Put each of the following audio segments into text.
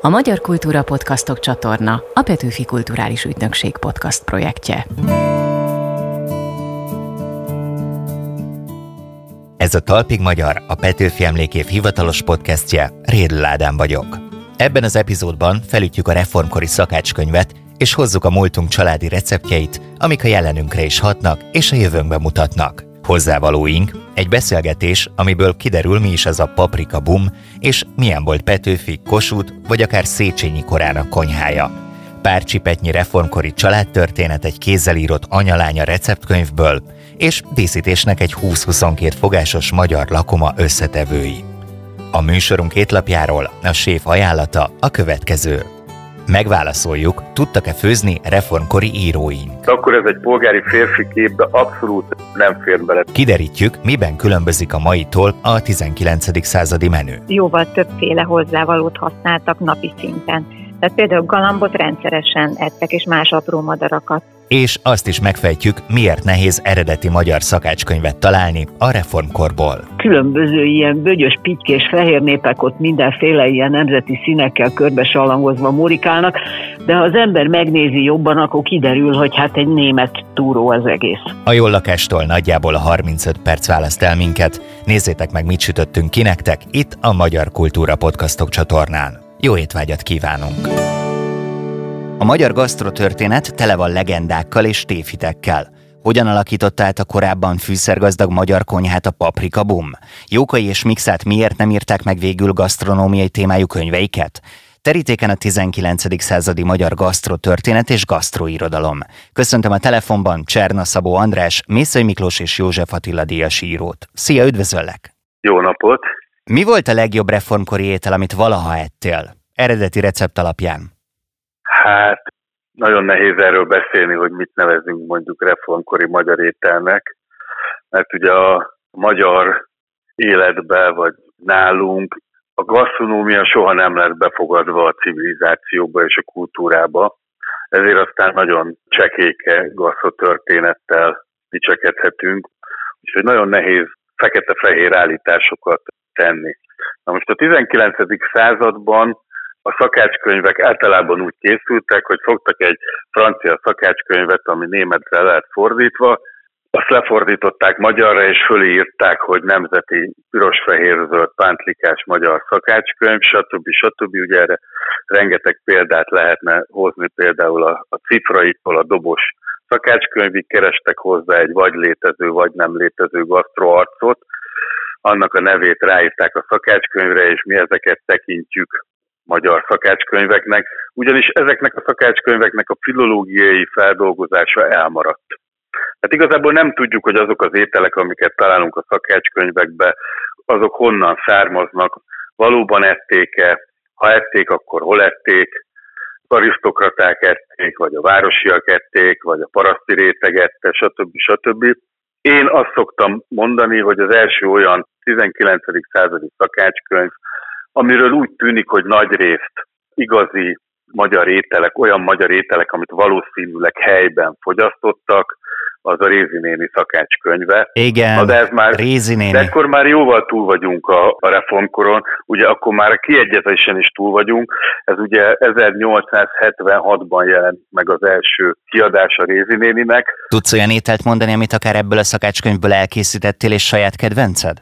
A Magyar Kultúra Podcastok csatorna a Petőfi Kulturális Ügynökség podcast projektje. Ez a Talpig Magyar, a Petőfi Emlékév hivatalos podcastje, Rédl Ádám vagyok. Ebben az epizódban felütjük a reformkori szakácskönyvet, és hozzuk a múltunk családi receptjeit, amik a jelenünkre is hatnak, és a jövőnkbe mutatnak. Hozzávalóink, egy beszélgetés, amiből kiderül mi is ez a paprika bum, és milyen volt Petőfi, Kossuth vagy akár Széchenyi korának konyhája. Pár csipetnyi reformkori családtörténet egy kézzel írott anyalánya receptkönyvből, és díszítésnek egy 20-22 fogásos magyar lakoma összetevői. A műsorunk étlapjáról a séf ajánlata a következő. Megválaszoljuk, tudtak-e főzni reformkori íróink. Akkor ez egy polgári férfi képbe abszolút nem fér bele. Kiderítjük, miben különbözik a maitól a 19. századi menü. Jóval többféle hozzávalót használtak napi szinten. Tehát például galambot rendszeresen ettek, és más apró madarakat. És azt is megfejtjük, miért nehéz eredeti magyar szakácskönyvet találni a reformkorból. Különböző ilyen bögyös, pitykés fehér népek ott mindenféle ilyen nemzeti színekkel körbe salangozva murikálnak, de ha az ember megnézi jobban, akkor kiderül, hogy hát egy német túró az egész. A jól lakástól nagyjából a 35 perc választ el minket. Nézzétek meg, mit sütöttünk ki nektek itt a Magyar Kultúra Podcastok csatornán. Jó étvágyat kívánunk! A magyar gasztrotörténet tele van legendákkal és tévhitekkel. Hogyan alakította át a korábban fűszergazdag magyar konyhát a Paprika Bum? Jókai és Mixát miért nem írták meg végül gasztronómiai témájú könyveiket? Terítéken a 19. századi magyar gasztrotörténet és gasztroirodalom. Köszöntöm a telefonban Cserna Szabó András, Mészöly Miklós és József Attila díjas írót. Szia, üdvözöllek! Jó napot! Mi volt a legjobb reformkori étel, amit valaha ettél? Eredeti recept alapján. Hát nagyon nehéz erről beszélni, hogy mit nevezünk mondjuk reformkori magyar ételnek, mert ugye a magyar életbe, vagy nálunk a gasztronómia soha nem lett befogadva a civilizációba és a kultúrába, ezért aztán nagyon csekéke gasztrotörténettel dicsekedhetünk, úgyhogy nagyon nehéz fekete-fehér állításokat tenni. Na most a 19. században a szakácskönyvek általában úgy készültek, hogy fogtak egy francia szakácskönyvet, ami németre lehet fordítva, azt lefordították magyarra, és fölírták, hogy nemzeti piros-fehér-zöld pántlikás magyar szakácskönyv, stb. stb. Ugye erre rengeteg példát lehetne hozni, például a, a cifraitól a dobos szakácskönyvig kerestek hozzá egy vagy létező, vagy nem létező gasztroarcot, annak a nevét ráírták a szakácskönyvre, és mi ezeket tekintjük magyar szakácskönyveknek, ugyanis ezeknek a szakácskönyveknek a filológiai feldolgozása elmaradt. Hát igazából nem tudjuk, hogy azok az ételek, amiket találunk a szakácskönyvekbe, azok honnan származnak, valóban ették-e, ha ették, akkor hol ették, arisztokraták ették, vagy a városiak ették, vagy a paraszti réteg ette, stb. stb. Én azt szoktam mondani, hogy az első olyan 19. századi szakácskönyv, amiről úgy tűnik, hogy nagy részt igazi magyar ételek, olyan magyar ételek, amit valószínűleg helyben fogyasztottak, az a Rézinéni szakácskönyve. Igen, de ez már, Rézinéni. De akkor már jóval túl vagyunk a, a reformkoron, ugye akkor már a kiegyezésen is túl vagyunk. Ez ugye 1876-ban jelent meg az első kiadás a Rézinéninek. Tudsz olyan ételt mondani, amit akár ebből a szakácskönyvből elkészítettél, és saját kedvenced?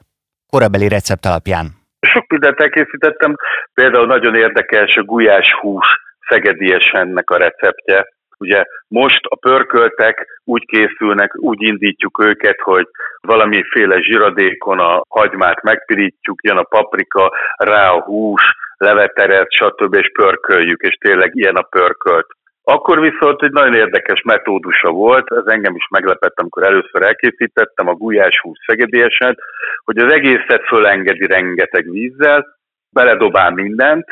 Korabeli recept alapján. Sok mindent elkészítettem, például nagyon érdekes a gulyás hús szegediesennek a receptje. Ugye most a pörköltek úgy készülnek, úgy indítjuk őket, hogy valamiféle zsiradékon a hagymát megpirítjuk, jön a paprika, rá a hús, leveteret, stb. és pörköljük, és tényleg ilyen a pörkölt. Akkor viszont egy nagyon érdekes metódusa volt, ez engem is meglepett, amikor először elkészítettem a gulyás hús szegedieset, hogy az egészet fölengedi rengeteg vízzel, beledobál mindent,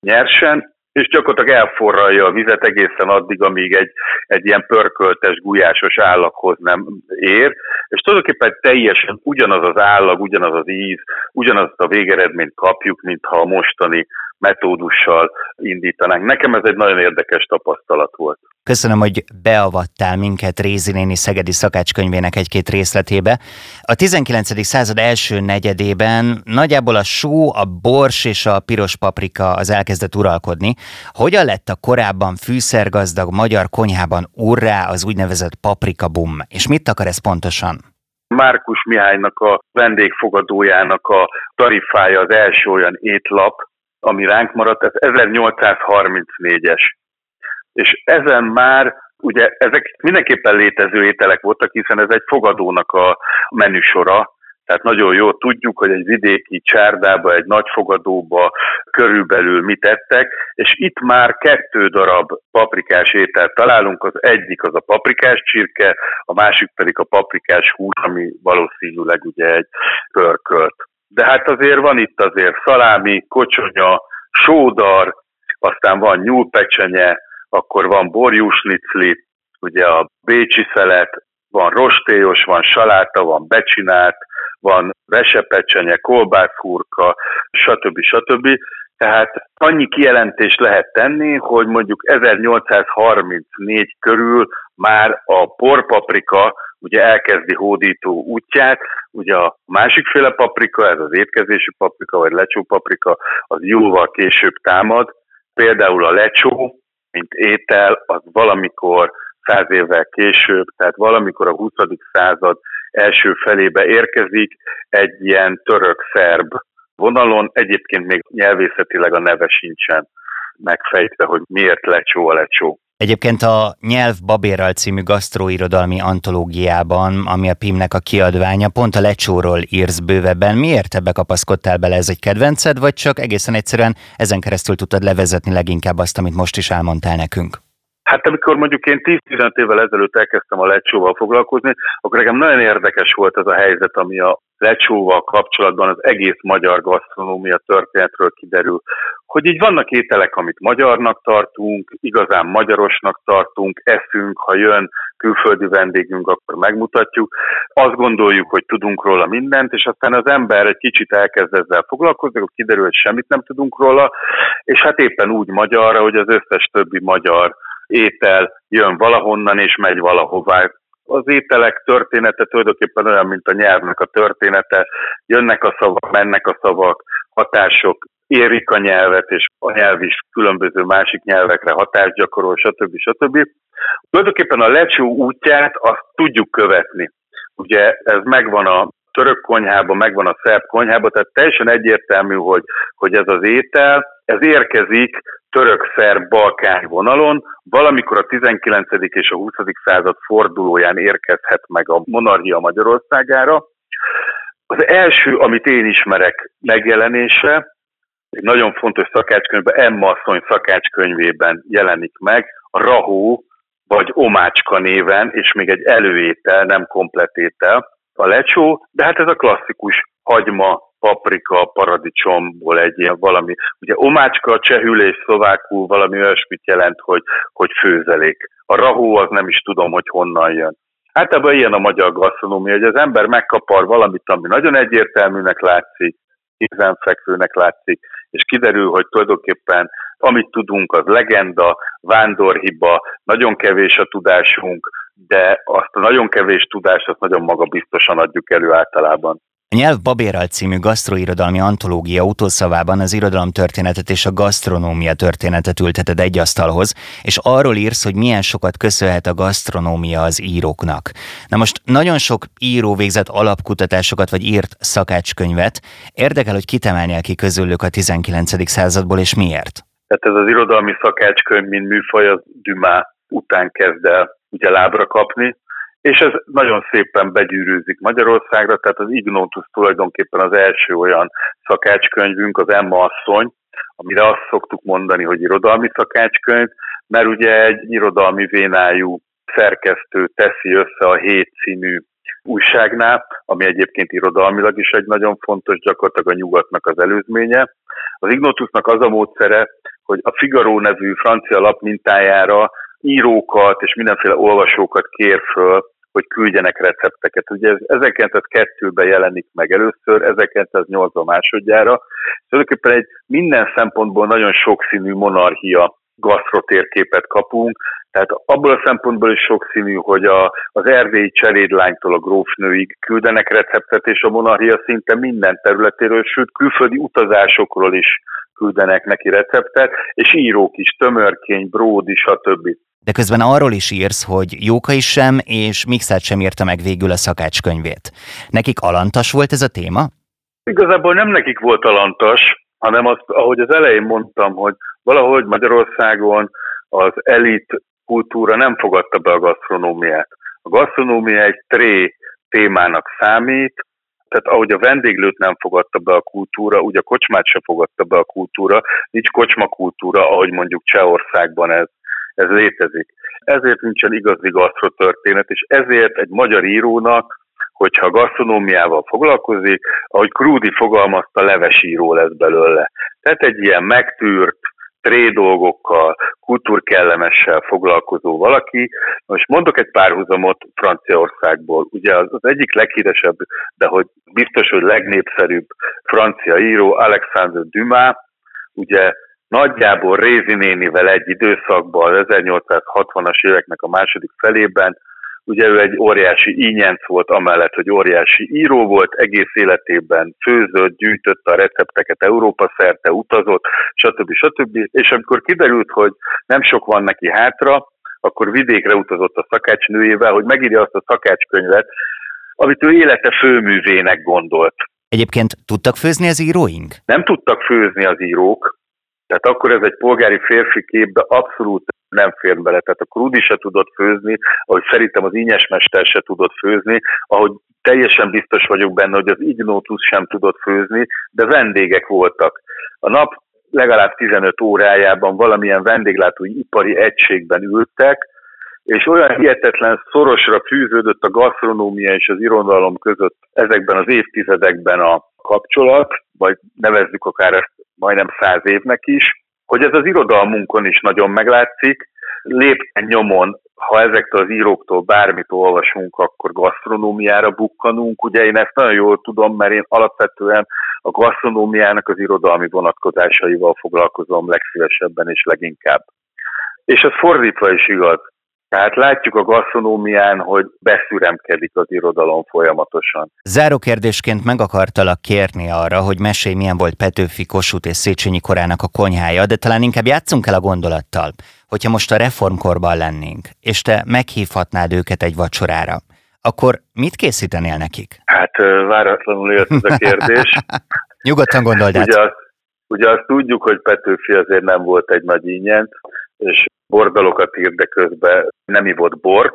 nyersen, és gyakorlatilag elforralja a vizet egészen addig, amíg egy, egy ilyen pörköltes, gulyásos állaghoz nem ér, és tulajdonképpen teljesen ugyanaz az állag, ugyanaz az íz, ugyanazt a végeredményt kapjuk, mintha a mostani metódussal indítanánk. Nekem ez egy nagyon érdekes tapasztalat volt. Köszönöm, hogy beavattál minket Rézi néni Szegedi szakácskönyvének egy-két részletébe. A 19. század első negyedében nagyjából a só, a bors és a piros paprika az elkezdett uralkodni. Hogyan lett a korábban fűszergazdag magyar konyhában urrá az úgynevezett paprika bum? És mit akar ez pontosan? Márkus Mihálynak a vendégfogadójának a tarifája az első olyan étlap, ami ránk maradt, ez 1834-es. És ezen már ugye ezek mindenképpen létező ételek voltak, hiszen ez egy fogadónak a menüsora, tehát nagyon jól tudjuk, hogy egy vidéki csárdába, egy nagy fogadóba körülbelül mit ettek, és itt már kettő darab paprikás ételt találunk, az egyik az a paprikás csirke, a másik pedig a paprikás hús, ami valószínűleg ugye egy pörkölt. De hát azért van itt azért szalámi, kocsonya, sódar, aztán van nyúlpecsenye, akkor van borjúsnicli, ugye a bécsi szelet, van rostélyos, van saláta, van becsinált, van vesepecsenye, kolbászhurka, stb. stb. Tehát annyi kijelentést lehet tenni, hogy mondjuk 1834 körül már a porpaprika ugye elkezdi hódító útját, ugye a másikféle paprika, ez az étkezési paprika, vagy lecsó paprika, az jóval később támad. Például a lecsó, mint étel, az valamikor száz évvel később, tehát valamikor a 20. század első felébe érkezik egy ilyen török-szerb vonalon. Egyébként még nyelvészetileg a neve sincsen megfejtve, hogy miért lecsó a lecsó. Egyébként a Nyelv Babérral című gasztroirodalmi antológiában, ami a PIM-nek a kiadványa, pont a lecsóról írsz bővebben. Miért ebbe kapaszkodtál bele? Ez egy kedvenced, vagy csak egészen egyszerűen ezen keresztül tudtad levezetni leginkább azt, amit most is elmondtál nekünk? Hát amikor mondjuk én 10-15 évvel ezelőtt elkezdtem a lecsóval foglalkozni, akkor nekem nagyon érdekes volt ez a helyzet, ami a lecsóval kapcsolatban az egész magyar gasztronómia történetről kiderül, hogy így vannak ételek, amit magyarnak tartunk, igazán magyarosnak tartunk, eszünk, ha jön külföldi vendégünk, akkor megmutatjuk. Azt gondoljuk, hogy tudunk róla mindent, és aztán az ember egy kicsit elkezd ezzel foglalkozni, akkor kiderül, hogy semmit nem tudunk róla, és hát éppen úgy magyarra, hogy az összes többi magyar étel jön valahonnan és megy valahová. Az ételek története tulajdonképpen olyan, mint a nyelvnek a története. Jönnek a szavak, mennek a szavak, hatások, érik a nyelvet, és a nyelv is különböző másik nyelvekre hatást gyakorol, stb. stb. Tulajdonképpen a lecsó útját azt tudjuk követni. Ugye ez megvan a török konyhában, megvan a szerb konyhában, tehát teljesen egyértelmű, hogy, hogy ez az étel, ez érkezik török-szerb balkány vonalon, valamikor a 19. és a 20. század fordulóján érkezhet meg a monarchia Magyarországára. Az első, amit én ismerek megjelenése, egy nagyon fontos szakácskönyvben, Emma asszony szakácskönyvében jelenik meg, a rahó vagy omácska néven, és még egy előétel, nem kompletétel, a lecsó, de hát ez a klasszikus hagyma, paprika, paradicsomból egy ilyen valami, ugye omácska csehül és szlovákul valami olyasmit jelent, hogy, hogy főzelék. A rahó az nem is tudom, hogy honnan jön. Általában ilyen a magyar gasztronómia, hogy az ember megkapar valamit, ami nagyon egyértelműnek látszik, kézenfekvőnek látszik, és kiderül, hogy tulajdonképpen amit tudunk, az legenda, vándorhiba, nagyon kevés a tudásunk, de azt a nagyon kevés tudást, azt nagyon magabiztosan adjuk elő általában. A Nyelv Babérral című gasztroirodalmi antológia utószavában az irodalomtörténetet és a gasztronómia történetet ülteted egy asztalhoz, és arról írsz, hogy milyen sokat köszönhet a gasztronómia az íróknak. Na most nagyon sok író végzett alapkutatásokat vagy írt szakácskönyvet. Érdekel, hogy kitemelnél ki közülük a 19. századból, és miért? Tehát ez az irodalmi szakácskönyv, mint műfaj, az Dumas után kezd el ugye lábra kapni, és ez nagyon szépen begyűrűzik Magyarországra, tehát az Ignotus tulajdonképpen az első olyan szakácskönyvünk, az Emma asszony, amire azt szoktuk mondani, hogy irodalmi szakácskönyv, mert ugye egy irodalmi vénájú szerkesztő teszi össze a Hét című újságnál, ami egyébként irodalmilag is egy nagyon fontos, gyakorlatilag a nyugatnak az előzménye. Az Ignotusnak az a módszere, hogy a Figaro nevű francia lap mintájára írókat és mindenféle olvasókat kér föl, hogy küldjenek recepteket. Ugye ez 1902-ben jelenik meg először, 1908-ban másodjára. Tulajdonképpen egy minden szempontból nagyon sokszínű monarchia gasztrotérképet kapunk, tehát abból a szempontból is sokszínű, hogy a, az erdélyi cselédlánytól a grófnőig küldenek receptet, és a monarchia szinte minden területéről, sőt külföldi utazásokról is küldenek neki receptet, és írók is, Tömörkény, Bródi, stb. De közben arról is írsz, hogy Jóka is sem, és Mixát sem írta meg végül a szakácskönyvét. Nekik alantas volt ez a téma? Igazából nem nekik volt alantas, hanem azt, ahogy az elején mondtam, hogy valahogy Magyarországon az elit kultúra nem fogadta be a gasztronómiát. A gasztronómia egy tré témának számít, tehát ahogy a vendéglőt nem fogadta be a kultúra, úgy a kocsmát se fogadta be a kultúra, nincs kocsmakultúra, ahogy mondjuk Csehországban ez, ez létezik. Ezért nincsen igazi gasztrotörténet, és ezért egy magyar írónak, hogyha gasztronómiával foglalkozik, ahogy Krúdi fogalmazta, levesíró lesz belőle. Tehát egy ilyen megtűrt, tré dolgokkal, kultúrkellemessel foglalkozó valaki. Most mondok egy párhuzamot Franciaországból. Ugye az, az egyik leghíresebb, de hogy biztos, hogy legnépszerűbb francia író Alexandre Dumas, ugye nagyjából Rézi nénivel egy időszakban, az 1860-as éveknek a második felében Ugye ő egy óriási ínyenc volt, amellett, hogy óriási író volt, egész életében főzött, gyűjtötte a recepteket Európa szerte, utazott, stb. stb. És amikor kiderült, hogy nem sok van neki hátra, akkor vidékre utazott a szakácsnőjével, hogy megírja azt a szakácskönyvet, amit ő élete főművének gondolt. Egyébként tudtak főzni az íróink? Nem tudtak főzni az írók, tehát akkor ez egy polgári férfi képbe abszolút nem fér bele. Tehát a Krudi se tudott főzni, ahogy szerintem az Ínyesmester se tudott főzni, ahogy teljesen biztos vagyok benne, hogy az Ignotus sem tudott főzni, de vendégek voltak. A nap legalább 15 órájában valamilyen vendéglátói ipari egységben ültek, és olyan hihetetlen szorosra fűződött a gasztronómia és az irodalom között ezekben az évtizedekben a kapcsolat, vagy nevezzük akár ezt majdnem száz évnek is, hogy ez az irodalmunkon is nagyon meglátszik, lépten nyomon, ha ezektől az íróktól bármit olvasunk, akkor gasztronómiára bukkanunk. Ugye én ezt nagyon jól tudom, mert én alapvetően a gasztronómiának az irodalmi vonatkozásaival foglalkozom legszívesebben és leginkább. És ez fordítva is igaz. Tehát látjuk a gasztronómián, hogy beszüremkedik az irodalom folyamatosan. Záró kérdésként meg akartalak kérni arra, hogy mesélj milyen volt Petőfi, Kossuth és Széchenyi korának a konyhája, de talán inkább játszunk el a gondolattal, hogyha most a reformkorban lennénk, és te meghívhatnád őket egy vacsorára, akkor mit készítenél nekik? Hát váratlanul jött ez a kérdés. Nyugodtan gondold át. Ugye azt, ugye azt tudjuk, hogy Petőfi azért nem volt egy nagy ínyent, és bordalokat írt, de közben nem ivott bort.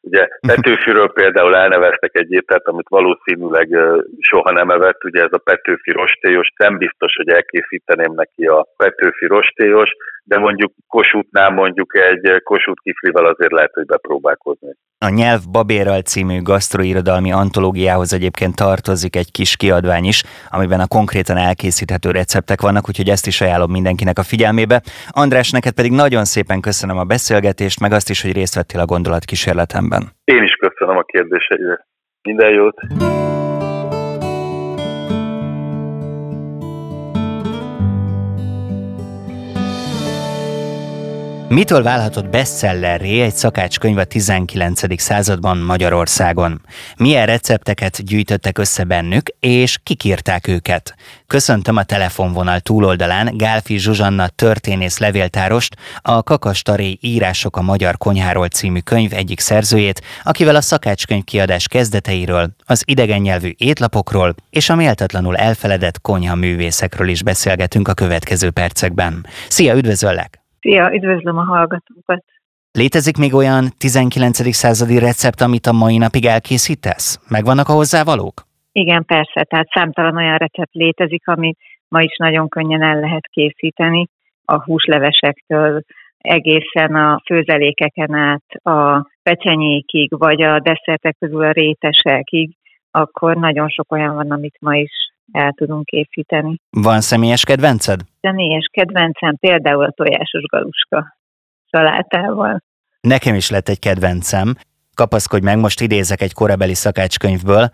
Ugye Petőfiről például elneveztek egy ételt, amit valószínűleg soha nem evett, ugye ez a Petőfi rostélyos, nem biztos, hogy elkészíteném neki a Petőfi rostélyos, de mondjuk Kossuthnál mondjuk egy Kossuth kiflivel azért lehet, hogy bepróbálkozni. A Nyelv Babérral című gasztroirodalmi antológiához egyébként tartozik egy kis kiadvány is, amiben a konkrétan elkészíthető receptek vannak, úgyhogy ezt is ajánlom mindenkinek a figyelmébe. András, neked pedig nagyon szépen köszönöm a beszélgetést, meg azt is, hogy részt vettél a gondolatkísérletemben. Én is köszönöm a kérdéseidet. Minden jót! Mitől válhatott bestsellerré egy szakácskönyv a 19. században Magyarországon? Milyen recepteket gyűjtöttek össze bennük, és kik írták őket? Köszöntöm a telefonvonal túloldalán Gálfi Zsuzsanna történész levéltárost, a Kakastaré Írások a Magyar Konyháról című könyv egyik szerzőjét, akivel a szakácskönyv kiadás kezdeteiről, az idegen nyelvű étlapokról és a méltatlanul elfeledett konyha művészekről is beszélgetünk a következő percekben. Szia, üdvözöllek! Szia, üdvözlöm a hallgatókat! Létezik még olyan 19. századi recept, amit a mai napig elkészítesz? Megvannak a hozzávalók? Igen, persze, tehát számtalan olyan recept létezik, amit ma is nagyon könnyen el lehet készíteni, a húslevesektől egészen a főzelékeken át a pecsenyékig, vagy a desszertek közül a rétesekig, akkor nagyon sok olyan van, amit ma is el tudunk készíteni. Van személyes kedvenced? Személyes kedvencem például a tojásos galuska salátával. Nekem is lett egy kedvencem. kapaszkodj meg, most idézek egy korabeli szakácskönyvből,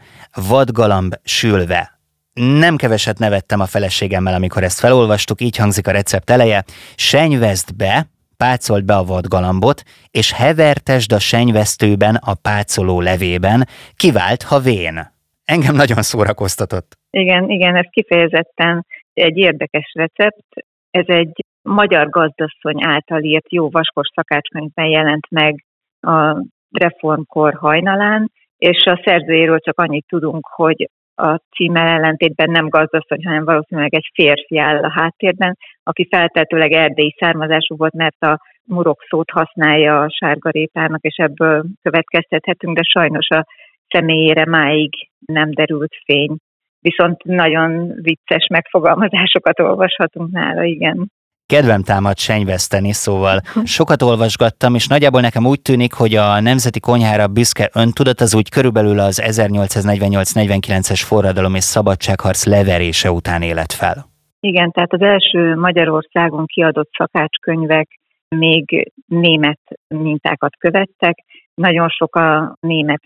vadgalamb sülve. Nem keveset nevettem a feleségemmel, amikor ezt felolvastuk, így hangzik a recept eleje. Senyvezd be, pácold be a vadgalambot, és hevertesd a senyvesztőben a pácoló levében, kivált, ha vén. Engem nagyon szórakoztatott. Igen, igen, ez kifejezetten egy érdekes recept. Ez egy magyar gazdasszony által írt jó vaskos szakácskönyvben jelent meg a reformkor hajnalán, és a szerzőjéről csak annyit tudunk, hogy a címmel ellentétben nem gazdasszony, hanem valószínűleg egy férfi áll a háttérben, aki feltetőleg erdélyi származású volt, mert a murok szót használja a sárgarépának, és ebből következtethetünk, de sajnos a személyére máig nem derült fény. Viszont nagyon vicces megfogalmazásokat olvashatunk nála, igen. Kedvem támad senyveszteni, szóval sokat olvasgattam, és nagyjából nekem úgy tűnik, hogy a nemzeti konyhára büszke öntudat az úgy körülbelül az 1848-49-es forradalom és szabadságharc leverése után élet fel. Igen, tehát az első Magyarországon kiadott szakácskönyvek még német mintákat követtek. Nagyon sok a német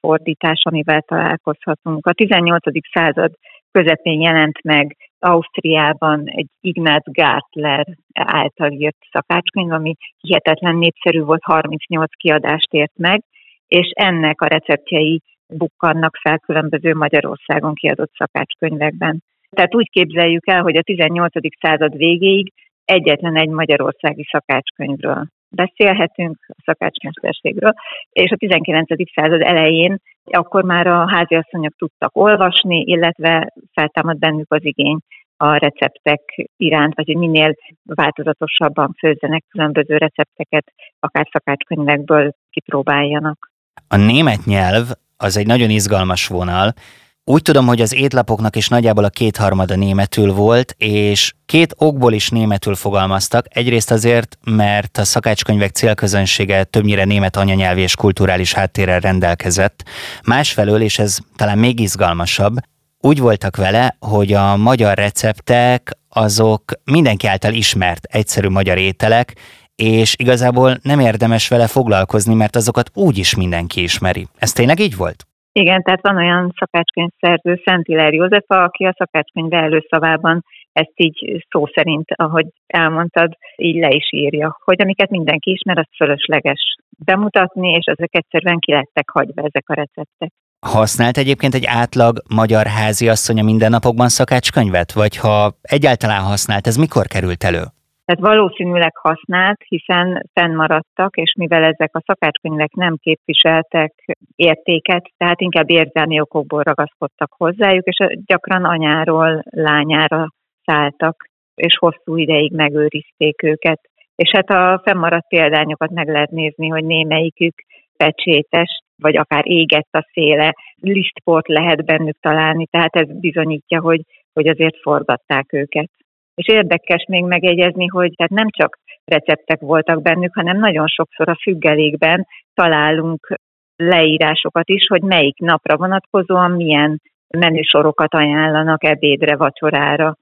receptfordítás, amivel találkozhatunk. A 18. század közepén jelent meg Ausztriában egy Ignaz Gartler által írt szakácskönyv, ami hihetetlen népszerű volt, 38 kiadást ért meg, és ennek a receptjei bukkannak fel különböző Magyarországon kiadott szakácskönyvekben. Tehát úgy képzeljük el, hogy a 18. század végéig egyetlen egy magyarországi szakácskönyvről beszélhetünk, a szakácsmesterségről, és a 19. század elején akkor már a háziasszonyok tudtak olvasni, illetve feltámad bennük az igény a receptek iránt, vagy hogy minél változatosabban főzzenek különböző recepteket, akár szakácskönyvekből kipróbáljanak. A német nyelv az egy nagyon izgalmas vonal, úgy tudom, hogy az étlapoknak is nagyjából a kétharmada németül volt, és két okból is németül fogalmaztak. Egyrészt azért, mert a szakácskönyvek célközönsége többnyire német anyanyelvi és kulturális háttérrel rendelkezett. Másfelől, és ez talán még izgalmasabb, úgy voltak vele, hogy a magyar receptek azok mindenki által ismert egyszerű magyar ételek, és igazából nem érdemes vele foglalkozni, mert azokat úgy is mindenki ismeri. Ez tényleg így volt? Igen, tehát van olyan szakácskönyvszerző, Szent Hilaire Józefa, aki a szakácskönyv előszavában ezt így szó szerint, ahogy elmondtad, így le is írja, hogy amiket mindenki ismer, azt fölösleges bemutatni, és ezek egyszerűen ki lettek hagyva ezek a receptek. Használt egyébként egy átlag magyar háziasszony a mindennapokban szakácskönyvet, vagy ha egyáltalán használt, ez mikor került elő? Tehát valószínűleg használt, hiszen fennmaradtak, és mivel ezek a szakácskönyvek nem képviseltek értéket, tehát inkább érzelmi okokból ragaszkodtak hozzájuk, és gyakran anyáról lányára szálltak, és hosszú ideig megőrizték őket. És hát a fennmaradt példányokat meg lehet nézni, hogy némelyikük pecsétes, vagy akár égett a széle, listport lehet bennük találni, tehát ez bizonyítja, hogy, hogy azért forgatták őket. És érdekes még megjegyezni, hogy tehát nem csak receptek voltak bennük, hanem nagyon sokszor a függelékben találunk leírásokat is, hogy melyik napra vonatkozóan milyen menüsorokat ajánlanak ebédre, vacsorára.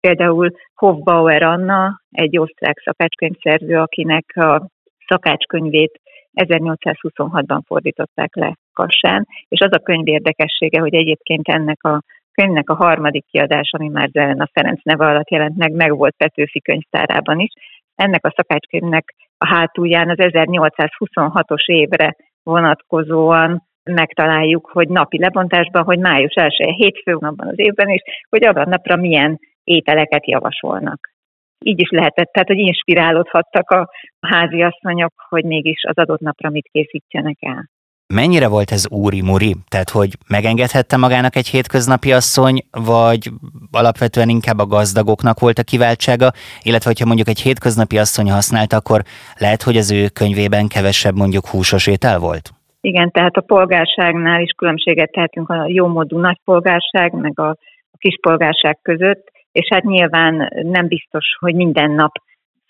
Például Hofbauer Anna, egy osztrák szakácskönyvszerző, akinek a szakácskönyvét 1826-ban fordították le Kassán, és az a könyv érdekessége, hogy egyébként ennek a könyvnek a harmadik kiadás, ami már a Ferenc neve alatt jelent meg, meg volt Petőfi könyvtárában is. Ennek a szakácskönyvnek a hátulján az 1826-os évre vonatkozóan megtaláljuk, hogy napi lebontásban, hogy május 1 hétfő napban az évben is, hogy abban napra milyen ételeket javasolnak. Így is lehetett, tehát hogy inspirálódhattak a háziasszonyok, hogy mégis az adott napra mit készítsenek el. Mennyire volt ez úri-muri? Tehát, hogy megengedhette magának egy hétköznapi asszony, vagy alapvetően inkább a gazdagoknak volt a kiváltsága, illetve hogyha mondjuk egy hétköznapi asszony használta, akkor lehet, hogy az ő könyvében kevesebb mondjuk húsos étel volt? Igen, tehát a polgárságnál is különbséget tehetünk a jómódú nagypolgárság, meg a, a kispolgárság között, és hát nyilván nem biztos, hogy minden nap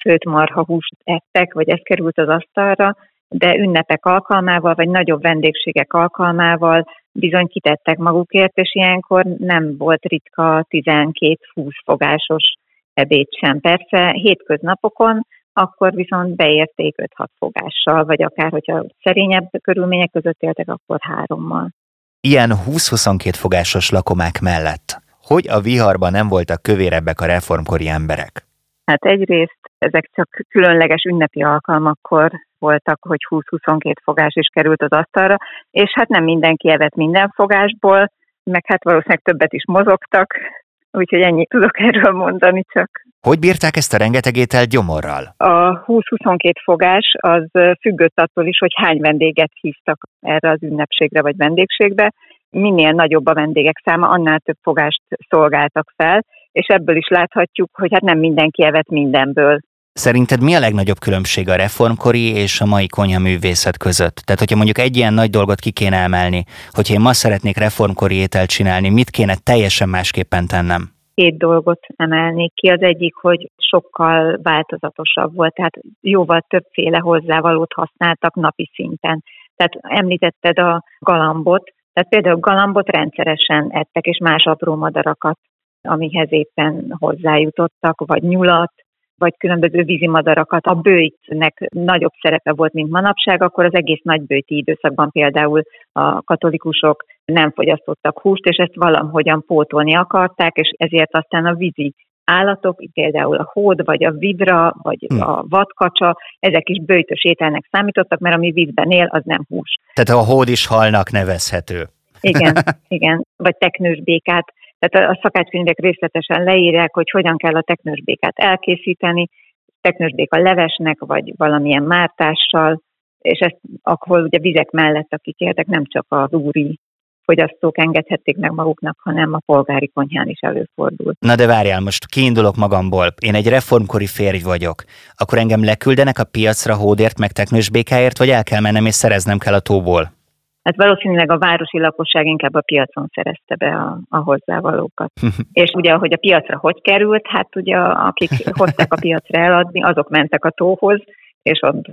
főt marha húst ettek, vagy ez került az asztalra, de ünnepek alkalmával, vagy nagyobb vendégségek alkalmával bizony kitettek magukért, és ilyenkor nem volt ritka 12-20 fogásos ebéd sem. Persze hétköznapokon akkor viszont beérték 5-6 fogással, vagy akár, hogyha szerényebb körülmények között éltek, akkor hárommal. Ilyen 20-22 fogásos lakomák mellett, hogy a viharban nem voltak kövérebbek a reformkori emberek? Hát egyrészt ezek csak különleges ünnepi alkalmakkor voltak, hogy 20-22 fogás is került az asztalra, és hát nem mindenki evett minden fogásból, meg hát valószínűleg többet is mozogtak, úgyhogy ennyit tudok erről mondani csak. Hogy bírták ezt a rengeteg ételt gyomorral? A 20-22 fogás az függött attól is, hogy hány vendéget hívtak erre az ünnepségre vagy vendégségbe. Minél nagyobb a vendégek száma, annál több fogást szolgáltak fel, és ebből is láthatjuk, hogy hát nem mindenki evett mindenből. Szerinted mi a legnagyobb különbség a reformkori és a mai konyhaművészet között? Tehát, hogyha mondjuk egy ilyen nagy dolgot ki kéne emelni, hogyha én ma szeretnék reformkori ételt csinálni, mit kéne teljesen másképpen tennem? Két dolgot emelnék ki. Az egyik, hogy sokkal változatosabb volt, tehát jóval többféle hozzávalót használtak napi szinten. Tehát említetted a galambot, tehát például galambot rendszeresen ettek, és más apró madarakat, amihez éppen hozzájutottak, vagy nyulat, vagy különböző vízimadarakat, a bőjtnek nagyobb szerepe volt, mint manapság, akkor az egész nagybőti időszakban például a katolikusok nem fogyasztottak húst, és ezt valahogyan pótolni akarták, és ezért aztán a vízi állatok, például a hód, vagy a vidra, vagy hmm. a vadkacsa, ezek is bőjtös ételnek számítottak, mert ami vízben él, az nem hús. Tehát a hód is halnak nevezhető. Igen, igen. Vagy teknős békát tehát a szakácskönyvek részletesen leírják, hogy hogyan kell a teknősbékát elkészíteni, teknősbéka levesnek, vagy valamilyen mártással, és ezt akkor ugye vizek mellett, akik éltek, nem csak az úri fogyasztók engedhették meg maguknak, hanem a polgári konyhán is előfordul. Na de várjál, most kiindulok magamból. Én egy reformkori férj vagyok. Akkor engem leküldenek a piacra hódért meg teknősbékáért, vagy el kell mennem és szereznem kell a tóból? Hát valószínűleg a városi lakosság inkább a piacon szerezte be a, a hozzávalókat. és ugye, hogy a piacra hogy került, hát ugye akik hozták a piacra eladni, azok mentek a tóhoz, és ott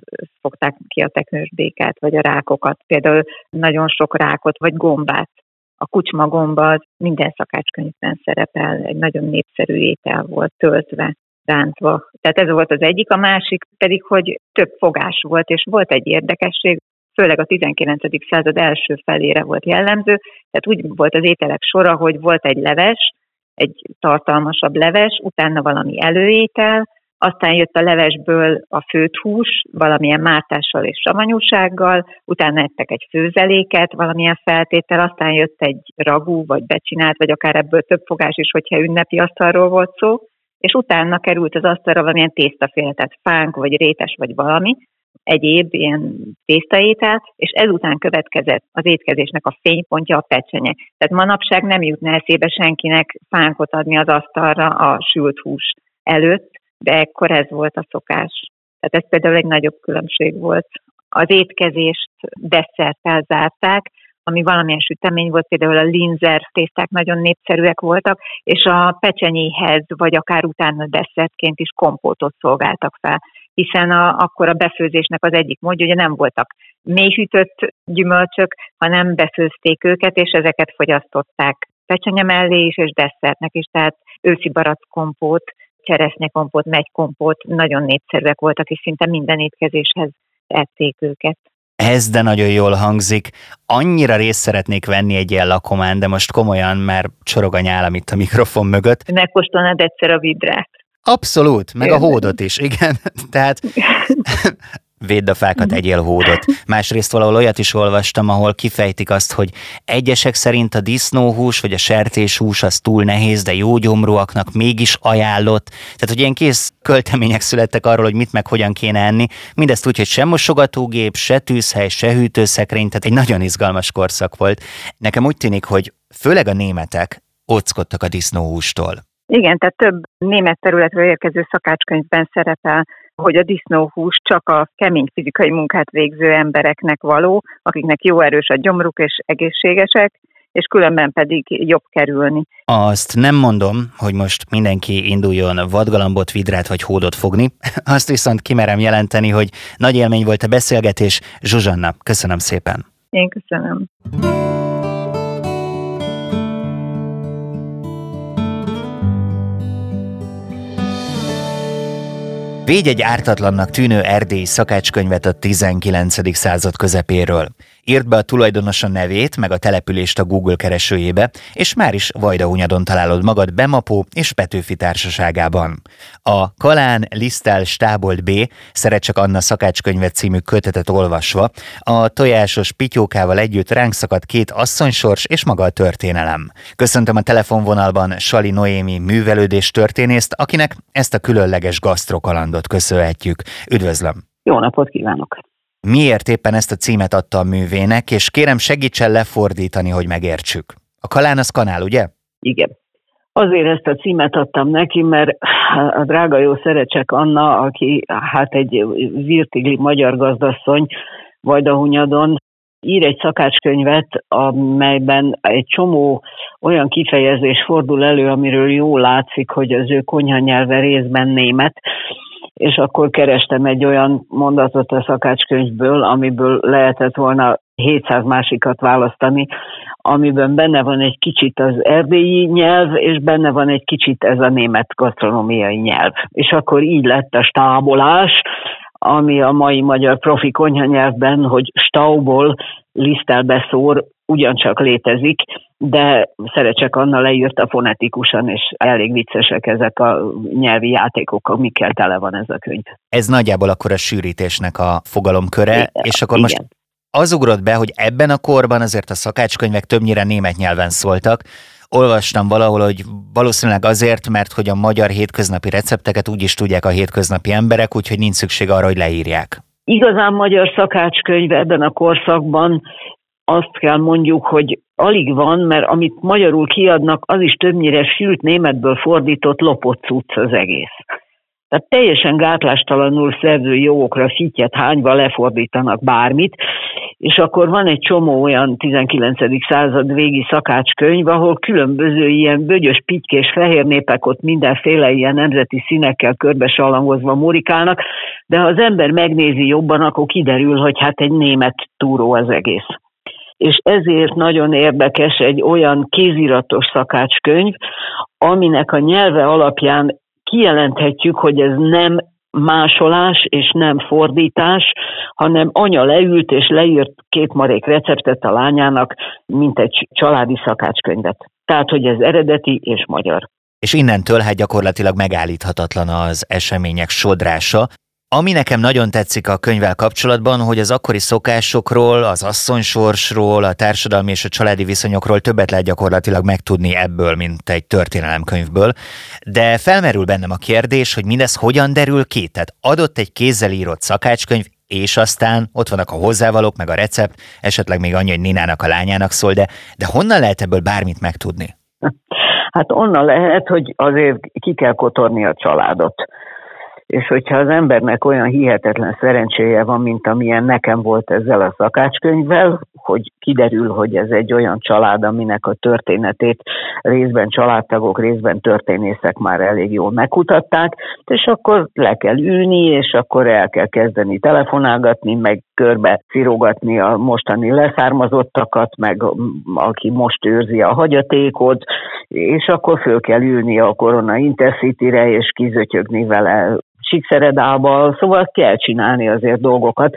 fogták ki a teknős békát, vagy a rákokat. Például nagyon sok rákot, vagy gombát. A kucsma gomba az minden szakácskönyvben szerepel, egy nagyon népszerű étel volt, töltve rántva. Tehát ez volt az egyik, a másik pedig, hogy több fogás volt, és volt egy érdekesség, főleg a 19. század első felére volt jellemző, tehát úgy volt az ételek sora, hogy volt egy leves, egy tartalmasabb leves, utána valami előétel, aztán jött a levesből a főt hús, valamilyen mártással és savanyúsággal, utána ettek egy főzeléket, valamilyen feltétel, aztán jött egy ragú, vagy becsinált, vagy akár ebből több fogás is, hogyha ünnepi asztalról volt szó, és utána került az asztalra valamilyen tésztaféle, tehát fánk, vagy rétes, vagy valami, egyéb ilyen tésztaétel, és ezután következett az étkezésnek a fénypontja a pecsenye. Tehát manapság nem jutna eszébe senkinek fánkot adni az asztalra a sült hús előtt, de ekkor ez volt a szokás. Tehát ez például egy nagyobb különbség volt. Az étkezést desszerttel zárták, ami valamilyen sütemény volt, például a linzer tészták nagyon népszerűek voltak, és a pecsenyéhez, vagy akár utána desszertként is kompótot szolgáltak fel hiszen a, akkor a befőzésnek az egyik módja, hogy nem voltak mélyhűtött gyümölcsök, hanem befőzték őket, és ezeket fogyasztották pecsenye mellé is, és desszertnek is, tehát őszi barackkompót, cseresznyekompót, megykompót nagyon népszerűek voltak, és szinte minden étkezéshez ették őket. Ez de nagyon jól hangzik. Annyira részt szeretnék venni egy ilyen lakomán, de most komolyan, mert csorog a nyálam itt a mikrofon mögött. Megkóstolnád egyszer a vidrát. Abszolút, meg a hódot is, igen. Tehát védd a fákat, mhm. egyél hódot. Másrészt valahol olyat is olvastam, ahol kifejtik azt, hogy egyesek szerint a disznóhús vagy a sertéshús az túl nehéz, de jó gyomrúaknak mégis ajánlott. Tehát, hogy ilyen kész költemények születtek arról, hogy mit meg hogyan kéne enni. Mindezt úgy, hogy sem mosogatógép, se tűzhely, se hűtőszekrény, tehát egy nagyon izgalmas korszak volt. Nekem úgy tűnik, hogy főleg a németek óckodtak a disznóhústól. Igen, tehát több német területről érkező szakácskönyvben szerepel, hogy a disznóhús csak a kemény fizikai munkát végző embereknek való, akiknek jó erős a gyomruk és egészségesek, és különben pedig jobb kerülni. Azt nem mondom, hogy most mindenki induljon vadgalambot, vidrát vagy hódot fogni. Azt viszont kimerem jelenteni, hogy nagy élmény volt a beszélgetés. Zsuzsanna, köszönöm szépen. Én köszönöm. Védj egy ártatlannak tűnő erdélyi szakácskönyvet a 19. század közepéről. Írd be a tulajdonosa nevét, meg a települést a Google keresőjébe, és már is Vajdahunyadon találod magad Bemapó és Petőfi társaságában. A Kalán Lisztál Stábolt B. Szeret csak Anna szakácskönyvet című kötetet olvasva, a tojásos pityókával együtt ránk szakadt két asszonysors és maga a történelem. Köszöntöm a telefonvonalban Sali Noémi művelődés történészt, akinek ezt a különleges gasztrokalandot köszönhetjük. Üdvözlöm! Jó napot kívánok! Miért éppen ezt a címet adta a művének, és kérem segítsen lefordítani, hogy megértsük. A kalán az kanál, ugye? Igen. Azért ezt a címet adtam neki, mert a drága jó Szerecsek Anna, aki hát egy virtigli magyar gazdasszony, Vajdahunyadon, ír egy szakácskönyvet, amelyben egy csomó olyan kifejezés fordul elő, amiről jól látszik, hogy az ő konyhanyelve részben német, és akkor kerestem egy olyan mondatot a szakácskönyvből, amiből lehetett volna 700 másikat választani, amiben benne van egy kicsit az erdélyi nyelv, és benne van egy kicsit ez a német gasztronómiai nyelv. És akkor így lett a stábolás, ami a mai magyar profi konyhanyelvben, hogy stauból lisztelbe szór, ugyancsak létezik, de Szerecsek Anna leírta fonetikusan, és elég viccesek ezek a nyelvi játékok, amikkel tele van ez a könyv. Ez nagyjából akkor a sűrítésnek a fogalomköre, igen, és akkor igen. most az ugrott be, hogy ebben a korban azért a szakácskönyvek többnyire német nyelven szóltak, olvastam valahol, hogy valószínűleg azért, mert hogy a magyar hétköznapi recepteket úgy is tudják a hétköznapi emberek, úgyhogy nincs szükség arra, hogy leírják. Igazán magyar szakácskönyv ebben a korszakban azt kell mondjuk, hogy alig van, mert amit magyarul kiadnak, az is többnyire sült németből fordított lopott cucc az egész. Tehát teljesen gátlástalanul szerzői jogokra fityet hányva lefordítanak bármit, és akkor van egy csomó olyan 19. század végi szakácskönyv, ahol különböző ilyen bögyös, pitykés fehér népek ott mindenféle ilyen nemzeti színekkel körbe salangozva murikálnak, de ha az ember megnézi jobban, akkor kiderül, hogy hát egy német túró az egész és ezért nagyon érdekes egy olyan kéziratos szakácskönyv, aminek a nyelve alapján kijelenthetjük, hogy ez nem másolás és nem fordítás, hanem anya leült és leírt két marék receptet a lányának, mint egy családi szakácskönyvet. Tehát, hogy ez eredeti és magyar. És innentől hát gyakorlatilag megállíthatatlan az események sodrása. Ami nekem nagyon tetszik a könyvvel kapcsolatban, hogy az akkori szokásokról, az asszonysorsról, a társadalmi és a családi viszonyokról többet lehet gyakorlatilag megtudni ebből, mint egy történelemkönyvből. De felmerül bennem a kérdés, hogy mindez hogyan derül ki? Tehát adott egy kézzel írott szakácskönyv, és aztán ott vannak a hozzávalók, meg a recept, esetleg még annyi, hogy Ninának a lányának szól, de, de honnan lehet ebből bármit megtudni? Hát onnan lehet, hogy azért ki kell kotorni a családot és hogyha az embernek olyan hihetetlen szerencséje van, mint amilyen nekem volt ezzel a szakácskönyvvel, hogy kiderül, hogy ez egy olyan család, aminek a történetét részben családtagok, részben történészek már elég jól megkutatták, és akkor le kell ülni, és akkor el kell kezdeni telefonálgatni, meg körbe szirogatni a mostani leszármazottakat, meg aki most őrzi a hagyatékot, és akkor föl kell ülni a Korona Intercity-re, és kizötyögni vele Csíkszeredával, szóval kell csinálni azért dolgokat,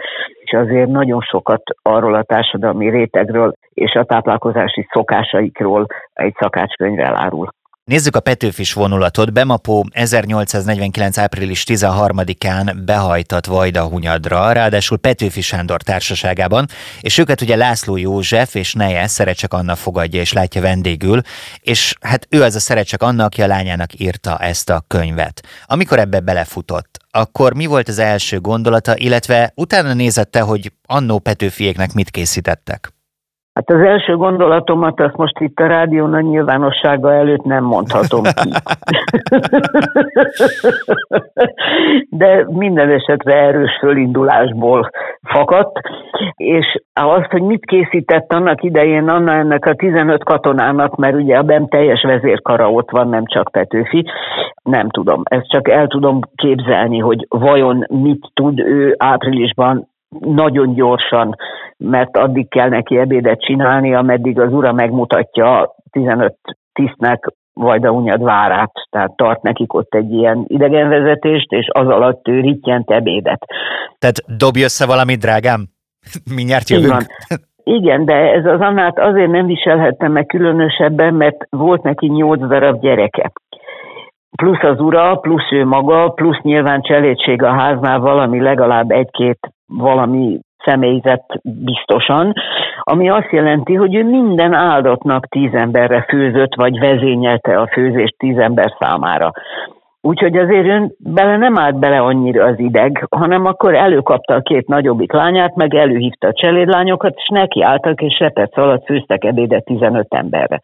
azért nagyon sokat arról a társadalmi rétegről és a táplálkozási szokásaikról egy szakácskönyv elárul. Nézzük a Petőfis vonulatot. Bemapó 1849. április 13-án behajtott Vajdahunyadra, ráadásul Petőfi Sándor társaságában, és őket ugye László József és neje Szerecsek Anna fogadja és látja vendégül, és hát ő az a Szerecsek Anna, aki a lányának írta ezt a könyvet. Amikor ebbe belefutott, akkor mi volt az első gondolata, illetve utána nézette, hogy annó Petőfiéknek mit készítettek? Hát az első gondolatomat azt most itt a rádión a nyilvánossága előtt nem mondhatom ki. De minden esetre erős fölindulásból fakadt, és azt, hogy mit készített annak idején Anna ennek a 15 katonának, mert ugye a BEM teljes vezérkara ott van, nem csak Petőfi, nem tudom. Ezt csak el tudom képzelni, hogy vajon mit tud ő áprilisban nagyon gyorsan, mert addig kell neki ebédet csinálni, ameddig az ura megmutatja 15 tisztnek Vajdahunyad várát, tehát tart nekik ott egy ilyen idegenvezetést, és az alatt ő rittyent ebédet. Tehát dobj össze valamit, drágám? Mindjárt jövünk. Igen, de ez az Annát azért nem viselhettem meg különösebben, mert volt neki nyolc darab gyereke. Plusz az ura, plusz ő maga, plusz nyilván cselédség a háznál valami legalább egy-két valami személyzet biztosan, ami azt jelenti, hogy ő minden áldatnak tíz emberre főzött, vagy vezényelte a főzést tíz ember számára. Úgyhogy azért ön bele nem állt bele annyira az ideg, hanem akkor előkapta a két nagyobbik lányát, meg előhívta a cselédlányokat, és neki álltak, és repec alatt főztek ebédet 15 emberre.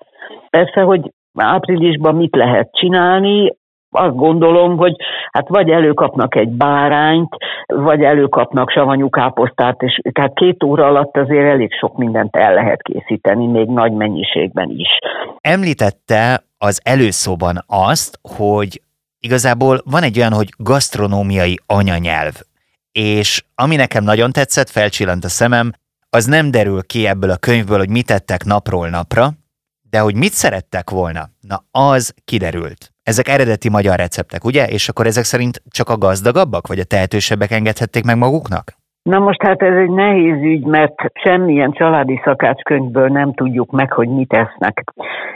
Persze, hogy áprilisban mit lehet csinálni, azt gondolom, hogy hát vagy előkapnak egy bárányt, vagy előkapnak savanyú káposztát, és tehát két óra alatt azért elég sok mindent el lehet készíteni, még nagy mennyiségben is. Említette az előszóban azt, hogy igazából van egy olyan, hogy gasztronómiai anyanyelv, és ami nekem nagyon tetszett, felcsillant a szemem, az nem derül ki ebből a könyvből, hogy mit tettek napról napra, de hogy mit szerettek volna, na az kiderült. Ezek eredeti magyar receptek, ugye? És akkor ezek szerint csak a gazdagabbak, vagy a tehetősebbek engedhették meg maguknak? Na most hát ez egy nehéz ügy, mert semmilyen családi szakácskönyvből nem tudjuk meg, hogy mit esznek.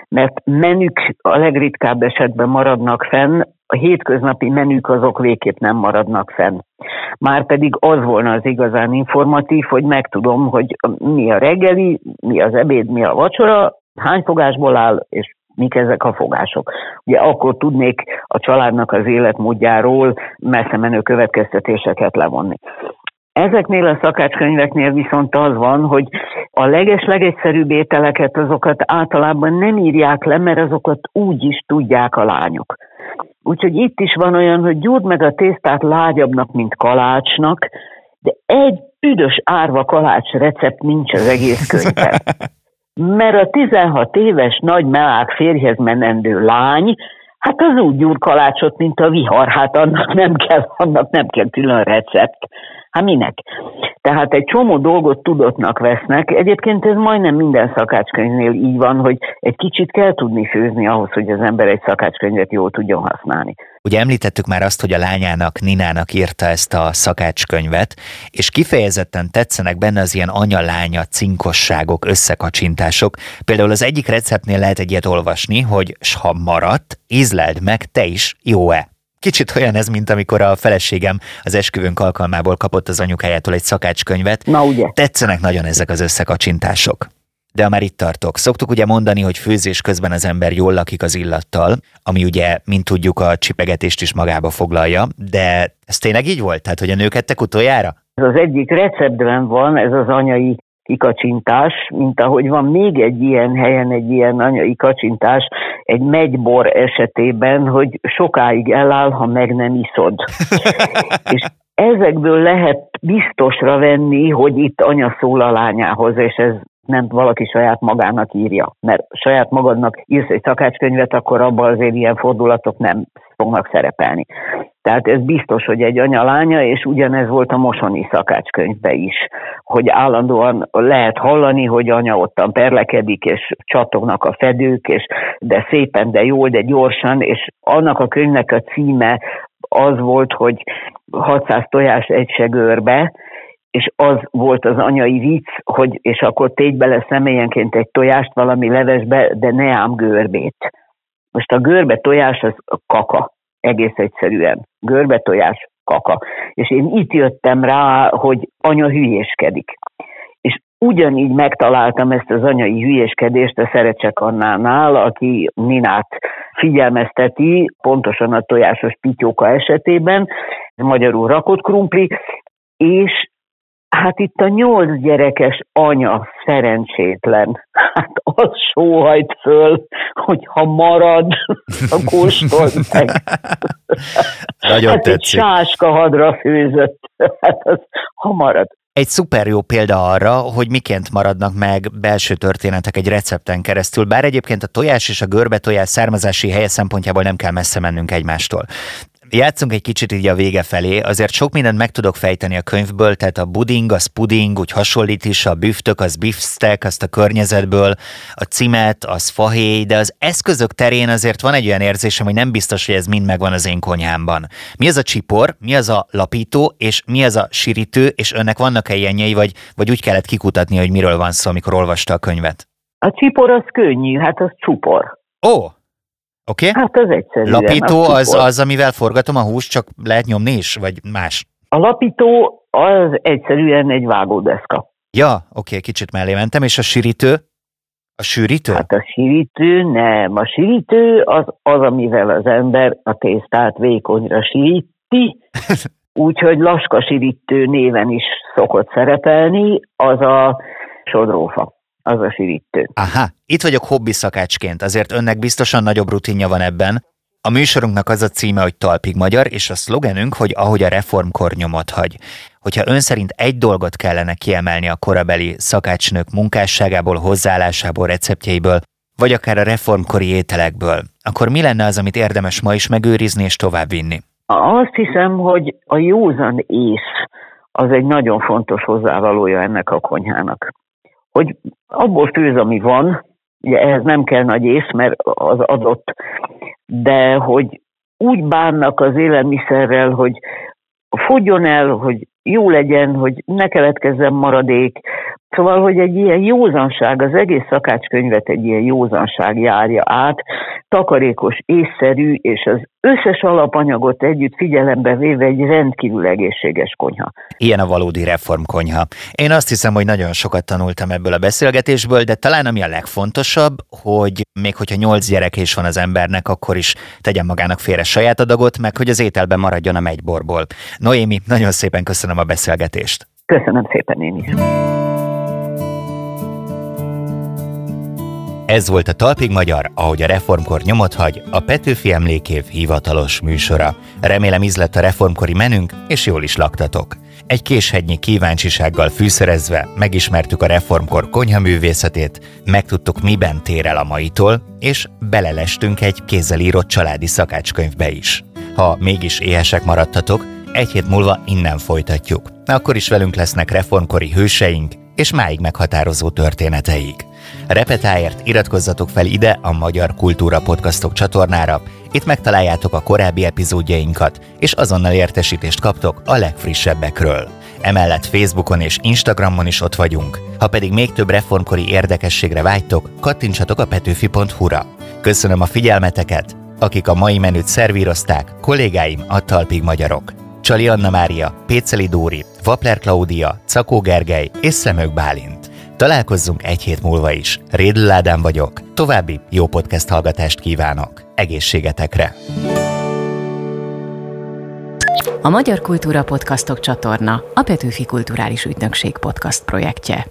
Mert menük a legritkább esetben maradnak fenn, a hétköznapi menük azok végképp nem maradnak fenn. Márpedig az volna az igazán informatív, hogy megtudom, hogy mi a reggeli, mi az ebéd, mi a vacsora, hány fogásból áll, és mik ezek a fogások. Ugye akkor tudnék a családnak az életmódjáról messze menő következtetéseket levonni. Ezeknél a szakácskönyveknél viszont az van, hogy a leges-legegyszerűbb ételeket azokat általában nem írják le, mert azokat úgy is tudják a lányok. Úgyhogy itt is van olyan, hogy gyúrd meg a tésztát lágyabbnak, mint kalácsnak, de egy üdös árva kalács recept nincs az egész könyvben. Mert a 16 éves nagy meák férjhez menendő lány, hát az úgy gyúr kalácsot, mint a vihar, hát annak nem kell, annak nem kell külön recept. Hát minek? Tehát egy csomó dolgot tudottnak vesznek. Egyébként ez majdnem minden szakácskönyvnél így van, hogy egy kicsit kell tudni főzni ahhoz, hogy az ember egy szakácskönyvet jól tudjon használni. Ugye említettük már azt, hogy a lányának, Ninának írta ezt a szakácskönyvet, és kifejezetten tetszenek benne az ilyen anya-lánya cinkosságok, összekacsintások. Például az egyik receptnél lehet egy ilyet olvasni, hogy s ha maradt, ízleld meg te is, jó-e? Kicsit olyan ez, mint amikor a feleségem az esküvőnk alkalmából kapott az anyukájától egy szakácskönyvet. Na ugye. Tetszenek nagyon ezek az összekacsintások. De már itt tartok. Szoktuk ugye mondani, hogy főzés közben az ember jól lakik az illattal, ami ugye, mint tudjuk, a csipegetést is magába foglalja, de ez tényleg így volt? Tehát, hogy a nők ettek utoljára? Ez az egyik receptben van, ez az anyai kikacsintás, mint ahogy van még egy ilyen helyen egy ilyen anyai kacsintás, egy megybor esetében, hogy sokáig eláll, ha meg nem iszod. és ezekből lehet biztosra venni, hogy itt anya szól a lányához, és ez nem valaki saját magának írja. Mert saját magadnak írsz egy szakácskönyvet, akkor abban azért ilyen fordulatok nem fognak szerepelni. Tehát ez biztos, hogy egy anya-lánya, és ugyanez volt a mosoni szakácskönyvbe is, hogy állandóan lehet hallani, hogy anya ottan perlekedik, és csatognak a fedők, és de szépen, de jól, de gyorsan, és annak a könyvnek a címe az volt, hogy 600 tojás egy segőrbe, és az volt az anyai vicc, hogy és akkor tégy bele személyenként egy tojást valami levesbe, de ne ám görbét. Most a görbe tojás az kaka, egész egyszerűen. Görbe tojás, kaka. És én itt jöttem rá, hogy anya hülyéskedik. És ugyanígy megtaláltam ezt az anyai hülyéskedést a Szerecsek Annánál, aki Ninát figyelmezteti, pontosan a tojásos pityóka esetében, magyarul rakott krumpli, és Hát itt a nyolc gyerekes anya szerencsétlen. Hát az sóhajt föl, hogy ha marad, a kóstold meg. Nagyon hát tetszik. egy sáska hadra főzött. Hát az, ha marad. Egy szuper jó példa arra, hogy miként maradnak meg belső történetek egy recepten keresztül, bár egyébként a tojás és a görbe tojás származási helye szempontjából nem kell messze mennünk egymástól játszunk egy kicsit így a vége felé, azért sok mindent meg tudok fejteni a könyvből, tehát a buding, az puding, úgy hasonlít is, a büftök, az beefsteak, azt a környezetből, a cimet, az fahéj, de az eszközök terén azért van egy olyan érzésem, hogy nem biztos, hogy ez mind megvan az én konyhámban. Mi az a csipor, mi az a lapító, és mi az a sirítő, és önnek vannak-e ilyenjei, vagy, vagy úgy kellett kikutatni, hogy miről van szó, amikor olvasta a könyvet? A csipor az könnyű, hát az csupor. Ó, Oké? Okay? Hát az egyszerű. Lapító az, az, amivel forgatom a húst, csak lehet nyomni is, vagy más? A lapító az egyszerűen egy vágódeszka. Ja, oké, okay, kicsit mellé mentem, és a sűrítő? A sűrítő? Hát a sűrítő nem. A sűrítő az, az amivel az ember a tésztát vékonyra síríti, úgyhogy laska sírítő néven is szokott szerepelni, az a sodrófa az a sűrítő. Aha, itt vagyok hobbi szakácsként, azért önnek biztosan nagyobb rutinja van ebben. A műsorunknak az a címe, hogy Talpig Magyar, és a szlogenünk, hogy ahogy a reformkor nyomot hagy. Hogyha ön szerint egy dolgot kellene kiemelni a korabeli szakácsnők munkásságából, hozzáállásából, receptjeiből, vagy akár a reformkori ételekből, akkor mi lenne az, amit érdemes ma is megőrizni és továbbvinni? Azt hiszem, hogy a józan ész az egy nagyon fontos hozzávalója ennek a konyhának hogy abból főz, ami van, ugye ehhez nem kell nagy ész, mert az adott, de hogy úgy bánnak az élelmiszerrel, hogy fogjon el, hogy jó legyen, hogy ne keletkezzen maradék. Szóval, hogy egy ilyen józanság, az egész szakácskönyvet egy ilyen józanság járja át, takarékos, észszerű, és az összes alapanyagot együtt figyelembe véve egy rendkívül egészséges konyha. Ilyen a valódi reformkonyha. Én azt hiszem, hogy nagyon sokat tanultam ebből a beszélgetésből, de talán ami a legfontosabb, hogy még hogyha nyolc gyerek is van az embernek, akkor is tegyen magának félre saját adagot, meg hogy az ételben maradjon a megyborból. Noémi, nagyon szépen köszönöm a beszélgetést. Köszönöm szépen én is. Ez volt a Talpig Magyar, ahogy a reformkor nyomot hagy, a Petőfi Emlékév hivatalos műsora. Remélem ízlett a reformkori menünk, és jól is laktatok. Egy késhegynyi kíváncsisággal fűszerezve megismertük a reformkor konyhaművészetét, megtudtuk miben tér el a maitól, és belelestünk egy kézzel írott családi szakácskönyvbe is. Ha mégis éhesek maradtatok, egy hét múlva innen folytatjuk. Akkor is velünk lesznek reformkori hőseink, és máig meghatározó történeteik. Repetáért iratkozzatok fel ide a Magyar Kultúra Podcastok csatornára, itt megtaláljátok a korábbi epizódjainkat, és azonnal értesítést kaptok a legfrissebbekről. Emellett Facebookon és Instagramon is ott vagyunk. Ha pedig még több reformkori érdekességre vágytok, kattintsatok a petőfi.hu-ra. Köszönöm a figyelmeteket, akik a mai menüt szervírozták, kollégáim a Talpig Magyarok. Csali Anna Mária, Péceli Dóri, Vapler Klaudia, Cakó Gergely és Szemök Bálint. Találkozzunk egy hét múlva is. Rédl Ádám vagyok. További jó podcast hallgatást kívánok. Egészségetekre! A Magyar Kultúra Podcastok csatorna a Petőfi Kulturális Ügynökség podcast projektje.